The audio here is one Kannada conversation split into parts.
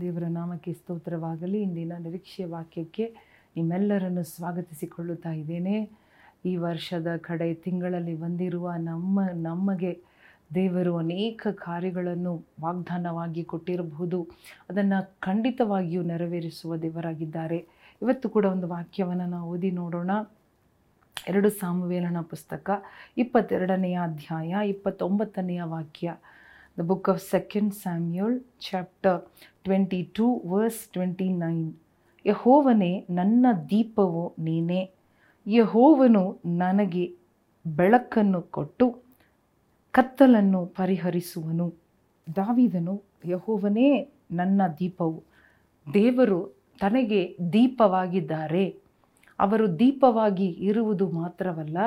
ದೇವರ ನಾಮಕ್ಕೆ ಸ್ತೋತ್ರವಾಗಲಿ. ಇಂದಿನ ನಿರೀಕ್ಷೆಯ ವಾಕ್ಯಕ್ಕೆ ನಿಮ್ಮೆಲ್ಲರನ್ನು ಸ್ವಾಗತಿಸಿಕೊಳ್ಳುತ್ತಾ ಇದ್ದೇನೆ. ಈ ವರ್ಷದ ಕಡೆ ತಿಂಗಳಲ್ಲಿ ಬಂದಿರುವ ನಮ್ಮ, ನಮಗೆ ದೇವರು ಅನೇಕ ಕಾರ್ಯಗಳನ್ನು ವಾಗ್ದಾನವಾಗಿ ಕೊಟ್ಟಿರಬಹುದು. ಅದನ್ನು ಖಂಡಿತವಾಗಿಯೂ ನೆರವೇರಿಸುವ ದೇವರಾಗಿದ್ದಾರೆ. ಇವತ್ತು ಕೂಡ ಒಂದು ವಾಕ್ಯವನ್ನು ನಾವು ಓದಿ ನೋಡೋಣ. ಎರಡು ಸಾಮುವೇಲನ ಪುಸ್ತಕ, ಇಪ್ಪತ್ತೆರಡನೆಯ ಅಧ್ಯಾಯ, ಇಪ್ಪತ್ತೊಂಬತ್ತನೆಯ ವಾಕ್ಯ. The book of second Samuel, chapter twenty two verse twenty nine ಯಹೋವನೇ ನನ್ನ ದೀಪವು ನೀನೇ. ಯಹೋವನು ನನಗೆ ಬೆಳಕನ್ನು ಕೊಟ್ಟು ಕತ್ತಲನ್ನು ಪರಿಹರಿಸುವನು. ದಾವಿದನು ಯಹೋವನೇ ನನ್ನ ದೀಪವು. ದೇವರು ತನಗೆ ದೀಪವಾಗಿದ್ದಾರೆ. ಅವರು ದೀಪವಾಗಿ ಇರುವುದು ಮಾತ್ರವಲ್ಲ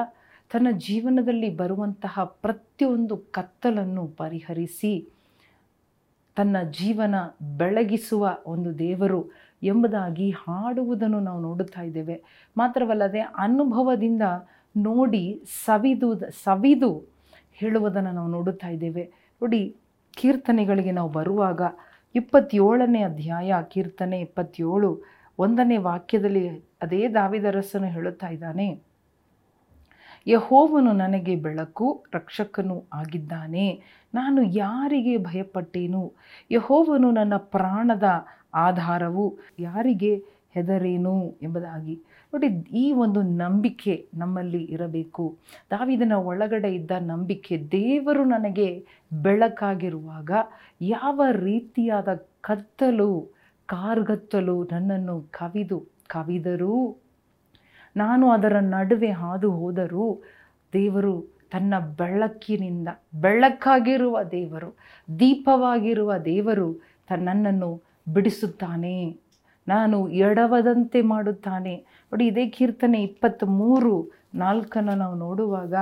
ತನ್ನ ಜೀವನದಲ್ಲಿ ಬರುವಂತಹ ಪ್ರತಿಯೊಂದು ಕತ್ತಲನ್ನು ಪರಿಹರಿಸಿ ತನ್ನ ಜೀವನ ಬೆಳಗಿಸುವ ಒಂದು ದೇವರು ಎಂಬುದಾಗಿ ಹಾಡುವುದನ್ನು ನಾವು ನೋಡುತ್ತಾ ಇದ್ದೇವೆ. ಮಾತ್ರವಲ್ಲದೆ ಅನುಭವದಿಂದ ನೋಡಿ ಸವಿದು ಸವಿದು ಹೇಳುವುದನ್ನು ನಾವು ನೋಡುತ್ತಾ ಇದ್ದೇವೆ. ನೋಡಿ, ಕೀರ್ತನೆಗಳಿಗೆ ನಾವು ಬರುವಾಗ ಇಪ್ಪತ್ತೇಳನೇ ಅಧ್ಯಾಯ, ಕೀರ್ತನೆ ಇಪ್ಪತ್ತೇಳು ಒಂದನೇ ವಾಕ್ಯದಲ್ಲಿ ಅದೇ ದಾವಿದರಸನು ಹೇಳುತ್ತಾ ಇದ್ದಾನೆ. ಯಹೋವನು ನನಗೆ ಬೆಳಕು, ರಕ್ಷಕನು ಆಗಿದ್ದಾನೆ. ನಾನು ಯಾರಿಗೆ ಭಯಪಟ್ಟೇನು? ಯಹೋವನು ನನ್ನ ಪ್ರಾಣದ ಆಧಾರವು ಯಾರಿಗೆ ಹೆದರೇನು ಎಂಬುದಾಗಿ. ನೋಡಿ, ಈ ಒಂದು ನಂಬಿಕೆ ನಮ್ಮಲ್ಲಿ ಇರಬೇಕು. ದಾವಿದನ ಒಳಗಡೆ ಇದ್ದ ನಂಬಿಕೆ ದೇವರು ನನಗೆ ಬೆಳಕಾಗಿರುವಾಗ ಯಾವ ರೀತಿಯಾದ ಕತ್ತಲು, ಕಾರ್ಗತ್ತಲು ನನ್ನನ್ನು ಕವಿದು, ಕವಿದರೂ ನಾನು ಅದರ ನಡುವೆ ಹಾದು ಹೋದರೂ ದೇವರು ತನ್ನ ಬೆಳಕಿನಿಂದ, ಬೆಳಕಾಗಿರುವ ದೇವರು, ದೀಪವಾಗಿರುವ ದೇವರು ತನ್ನನ್ನು ಬಿಡಿಸುತ್ತಾನೆ. ನಾನು ಎಡವದಂತೆ ಮಾಡುತ್ತಾನೆ. ನೋಡಿ, ಇದೇ ಕೀರ್ತನೆ ಇಪ್ಪತ್ತ್ಮೂರು ನಾಲ್ಕನ್ನು ನಾವು ನೋಡುವಾಗ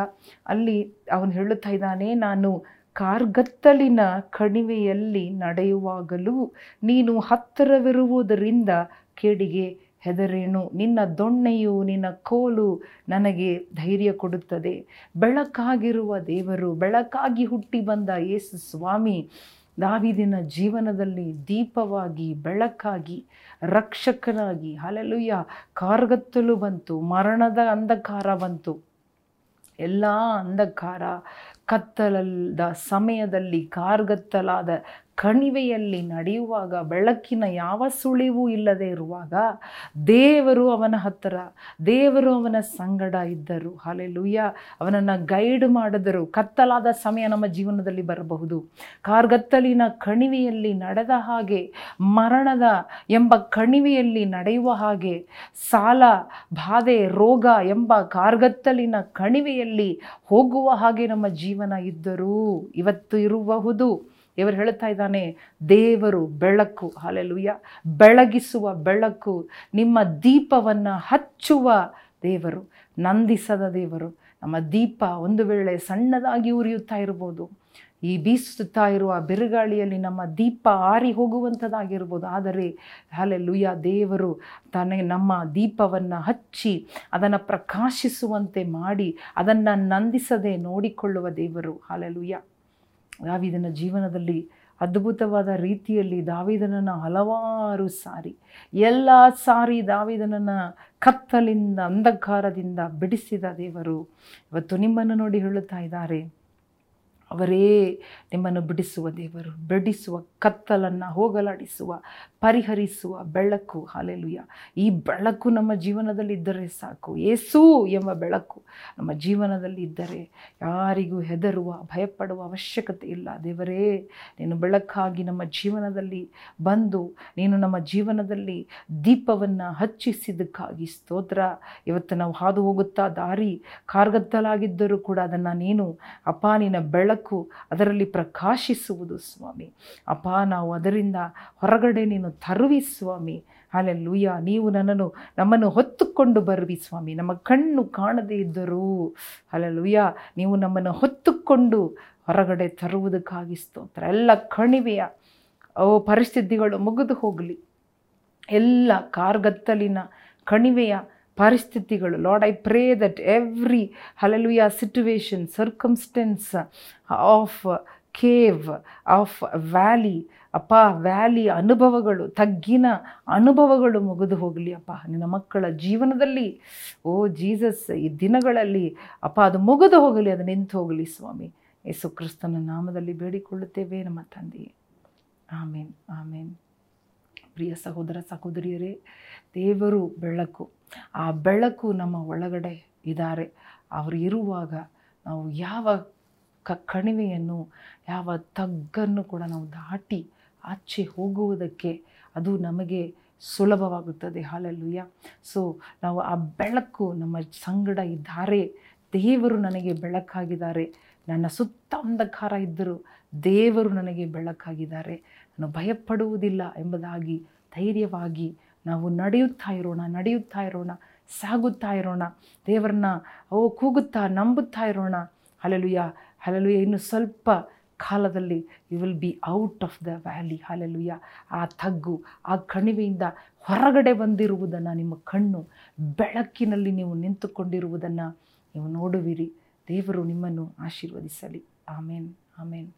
ಅಲ್ಲಿ ಅವನು ಹೇಳುತ್ತಾ ಇದ್ದಾನೆ, ನಾನು ಕಾರ್ಗತ್ತಲಿನ ಕಣಿವೆಯಲ್ಲಿ ನಡೆಯುವಾಗಲೂ ನೀನು ಹತ್ತಿರವಿರುವುದರಿಂದ ಕೇಡಿಗೆ ಹೆದರೇನು? ನಿನ್ನ ದೊಣ್ಣೆಯು ನಿನ್ನ ಕೋಲು ನನಗೆ ಧೈರ್ಯ ಕೊಡುತ್ತದೆ. ಬೆಳಕಾಗಿರುವ ದೇವರು, ಬೆಳಕಾಗಿ ಹುಟ್ಟಿ ಬಂದ ಯೇಸು ಸ್ವಾಮಿ, ದಾವಿದಿನ ಜೀವನದಲ್ಲಿ ದೀಪವಾಗಿ, ಬೆಳಕಾಗಿ, ರಕ್ಷಕನಾಗಿ ಹಲಲುಯ್ಯ ಕಾರ್ಗತ್ತಲು ಬಂತು, ಮರಣದ ಅಂಧಕಾರ ಬಂತು. ಎಲ್ಲ ಅಂಧಕಾರ, ಕತ್ತಲದ ಸಮಯದಲ್ಲಿ ಕಾರ್ಗತ್ತಲಾದ ಕಣಿವೆಯಲ್ಲಿ ನಡೆಯುವಾಗ, ಬೆಳಕಿನ ಯಾವ ಸುಳಿವು ಇಲ್ಲದೆ ಇರುವಾಗ ದೇವರು ಅವನ ಹತ್ತಿರ, ದೇವರು ಅವನ ಸಂಗಡ ಇದ್ದರು. ಹಾಲೆಲುಯ್ಯ ಅವನನ್ನು ಗೈಡ್ ಮಾಡಿದರು. ಕತ್ತಲಾದ ಸಮಯ ನಮ್ಮ ಜೀವನದಲ್ಲಿ ಬರಬಹುದು. ಕಾರ್ಗತ್ತಲಿನ ಕಣಿವೆಯಲ್ಲಿ ನಡೆದ ಹಾಗೆ, ಮರಣದ ಎಂಬ ಕಣಿವೆಯಲ್ಲಿ ನಡೆಯುವ ಹಾಗೆ, ಸಾಲ, ಬಾಧೆ, ರೋಗ ಎಂಬ ಕಾರ್ಗತ್ತಲಿನ ಕಣಿವೆಯಲ್ಲಿ ಹೋಗುವ ಹಾಗೆ ನಮ್ಮ ಜೀವನ ಇದ್ದರೂ ಇವತ್ತು ಇರಬಹುದು. ದೇವರು ಹೇಳ್ತಾ ಇದ್ದಾನೆ, ದೇವರು ಬೆಳಕು, ಹಾಲೆಲುಯ್ಯ, ಬೆಳಗಿಸುವ ಬೆಳಕು, ನಿಮ್ಮ ದೀಪವನ್ನು ಹಚ್ಚುವ ದೇವರು, ನಂದಿಸದ ದೇವರು. ನಮ್ಮ ದೀಪ ಒಂದು ವೇಳೆ ಸಣ್ಣದಾಗಿ ಉರಿಯುತ್ತಾ ಇರ್ಬೋದು, ಈ ಬೀಸುತ್ತಾ ಇರುವ ಬಿರುಗಾಳಿಯಲ್ಲಿ ನಮ್ಮ ದೀಪ ಆರಿ ಹೋಗುವಂಥದ್ದಾಗಿರ್ಬೋದು. ಆದರೆ, ಹಾಲೆಲುಯ್ಯ, ದೇವರು ತಾನೇ ನಮ್ಮ ದೀಪವನ್ನು ಹಚ್ಚಿ, ಅದನ್ನು ಪ್ರಕಾಶಿಸುವಂತೆ ಮಾಡಿ, ಅದನ್ನು ನಂದಿಸದೆ ನೋಡಿಕೊಳ್ಳುವ ದೇವರು. ಹಾಲೆಲುಯ್ಯ. ದಾವಿದನ ಜೀವನದಲ್ಲಿ ಅದ್ಭುತವಾದ ರೀತಿಯಲ್ಲಿ ದಾವಿದನನ್ನು ಹಲವಾರು ಸಾರಿ, ಎಲ್ಲ ಸಾರಿ ದಾವಿದನನ್ನು ಕತ್ತಲಿಂದ, ಅಂಧಕಾರದಿಂದ ಬಿಡಿಸಿದ ದೇವರು ಇವತ್ತು ನಿಮ್ಮನ್ನು ನೋಡಿ ಹೇಳುತ್ತಾ ಇದ್ದಾರೆ. ಅವರೇ ನಿಮ್ಮನ್ನು ಬಿಡಿಸುವ ದೇವರು, ಬಿಡಿಸುವ ಕತ್ತಲನ್ನು ಹೋಗಲಾಡಿಸುವ, ಪರಿಹರಿಸುವ ಬೆಳಕು. ಹಾಲೆಲುಯ್ಯ. ಈ ಬೆಳಕು ನಮ್ಮ ಜೀವನದಲ್ಲಿ ಇದ್ದರೆ ಸಾಕು. ಏಸು ಎಂಬ ಬೆಳಕು ನಮ್ಮ ಜೀವನದಲ್ಲಿ ಇದ್ದರೆ ಯಾರಿಗೂ ಹೆದರುವ, ಭಯಪಡುವ ಅವಶ್ಯಕತೆ ಇಲ್ಲ. ದೇವರೇ, ನೀನು ಬೆಳಕಾಗಿ ನಮ್ಮ ಜೀವನದಲ್ಲಿ ಬಂದು, ನೀನು ನಮ್ಮ ಜೀವನದಲ್ಲಿ ದೀಪವನ್ನು ಹಚ್ಚಿಸಿದ್ದಕ್ಕಾಗಿ ಸ್ತೋತ್ರ. ಇವತ್ತು ನಾವು ಹಾದು ಹೋಗುತ್ತಾ ದಾರಿ ಕಾರ್ಗತ್ತಲಾಗಿದ್ದರೂ ಕೂಡ ಅದನ್ನು ನೀನು, ಅಪ್ಪ, ನಿನ್ನ ಬೆಳಕು ಅದರಲ್ಲಿ ಪ್ರಕಾಶಿಸುವುದು ಸ್ವಾಮಿ. ಅಪ್ಪ ನಾವು ಅದರಿಂದ ಹೊರಗಡೆ ನೀನು ತರುವಿ ಸ್ವಾಮಿ. ಲೂಯ್ಯ ನೀವು ನನ್ನನ್ನು, ನಮ್ಮನ್ನು ಹೊತ್ತುಕೊಂಡು ಬರುವಿ ಸ್ವಾಮಿ. ನಮ್ಮ ಕಣ್ಣು ಕಾಣದೇ ಇದ್ದರೂ ಲೂಯ್ಯ ನೀವು ನಮ್ಮನ್ನು ಹೊತ್ತುಕೊಂಡು ಹೊರಗಡೆ ತರುವುದಕ್ಕಾಗಿ ಸ್ತೋತ್ರ. ಎಲ್ಲ ಕಣಿವೆಯ, ಓ ಪರಿಸ್ಥಿತಿಗಳು ಮುಗಿದು ಹೋಗಲಿ. ಎಲ್ಲ ಕಾರ್ಗತ್ತಲಿನ ಕಣಿವೆಯ ಪರಿಸ್ಥಿತಿಗಳು. Lord I pray that every hallelujah situation circumstances of cave of valley ಅಪ್ಪ ವ್ಯಾಲಿ ಅನುಭವಗಳು, ತಗ್ಗಿನ ಅನುಭವಗಳು ಮುಗಿದು ಹೋಗಲಿ ಅಪ್ಪ. ನಿನ್ನ ಮಕ್ಕಳ ಜೀವನದಲ್ಲಿ, ಓ ಜೀಸಸ್, ಈ ದಿನಗಳಲ್ಲಿ, ಅಪ್ಪ, ಅದು ಮುಗಿದು ಹೋಗಲಿ, ಅದು ನಿಂತು ಹೋಗಲಿ ಸ್ವಾಮಿ. ಯೇಸು ಕ್ರಿಸ್ತನ ನಾಮದಲ್ಲಿ ಬೇಡಿಕೊಳ್ಳುತ್ತೇವೆ ನಮ್ಮ ತಂದೆಯೇ. ಆಮೇನ್ ಆಮೇನ್. ಪ್ರಿಯ ಸಹೋದರ ಸಹೋದರಿಯರೇ, ದೇವರು ಬೆಳಕು. ಆ ಬೆಳಕು ನಮ್ಮ ಒಳಗಡೆ ಇದ್ದಾರೆ. ಅವರು ಇರುವಾಗ ನಾವು ಯಾವ ಕ ಕಣಿವೆಯನ್ನು, ಯಾವ ತಗ್ಗನ್ನು ಕೂಡ ನಾವು ದಾಟಿ ಆಚೆ ಹೋಗುವುದಕ್ಕೆ ಅದು ನಮಗೆ ಸುಲಭವಾಗುತ್ತದೆ. ಹಾಲೆಲ್ಲೂಯ್ಯ. ಸೊ ನಾವು ಆ ಬೆಳಕು ನಮ್ಮ ಸಂಗಡ ಇದ್ದಾರೆ. ದೇವರು ನನಗೆ ಬೆಳಕಾಗಿದ್ದಾರೆ. ನನ್ನ ಸುತ್ತ ಅಂಧಕಾರ ಇದ್ದರೂ ದೇವರು ನನಗೆ ಬೆಳಕಾಗಿದ್ದಾರೆ. ನಾನು ಭಯಪಡುವುದಿಲ್ಲ ಎಂಬುದಾಗಿ ಧೈರ್ಯವಾಗಿ ನಾವು ನಡೆಯುತ್ತಾ ಇರೋಣ ನಡೆಯುತ್ತಾ ಇರೋಣ, ಸಾಗುತ್ತಾ ಇರೋಣ. ದೇವರನ್ನ, ಓ, ಕೂಗುತ್ತಾ, ನಂಬುತ್ತಾ ಇರೋಣ. ಹಲಲುಯ ಹಲಲುಯ ಇನ್ನು ಸ್ವಲ್ಪ ಕಾಲದಲ್ಲಿ you will be out of the valley hallelujah ಆ ತಗ್ಗು, ಆ ಕಣಿವೆಯಿಂದ ಹೊರಗಡೆ ಬಂದಿರುವುದನ್ನು ನಿಮ್ಮ ಕಣ್ಣು, ಬೆಳಕಿನಲ್ಲಿ ನೀವು ನಿಂತುಕೊಂಡಿರುವುದನ್ನು ನೀವು ನೋಡುವಿರಿ. ದೇವರು ನಿಮ್ಮನ್ನು ಆಶೀರ್ವದಿಸಲಿ. ಆಮೇನ್ ಆಮೇನ್.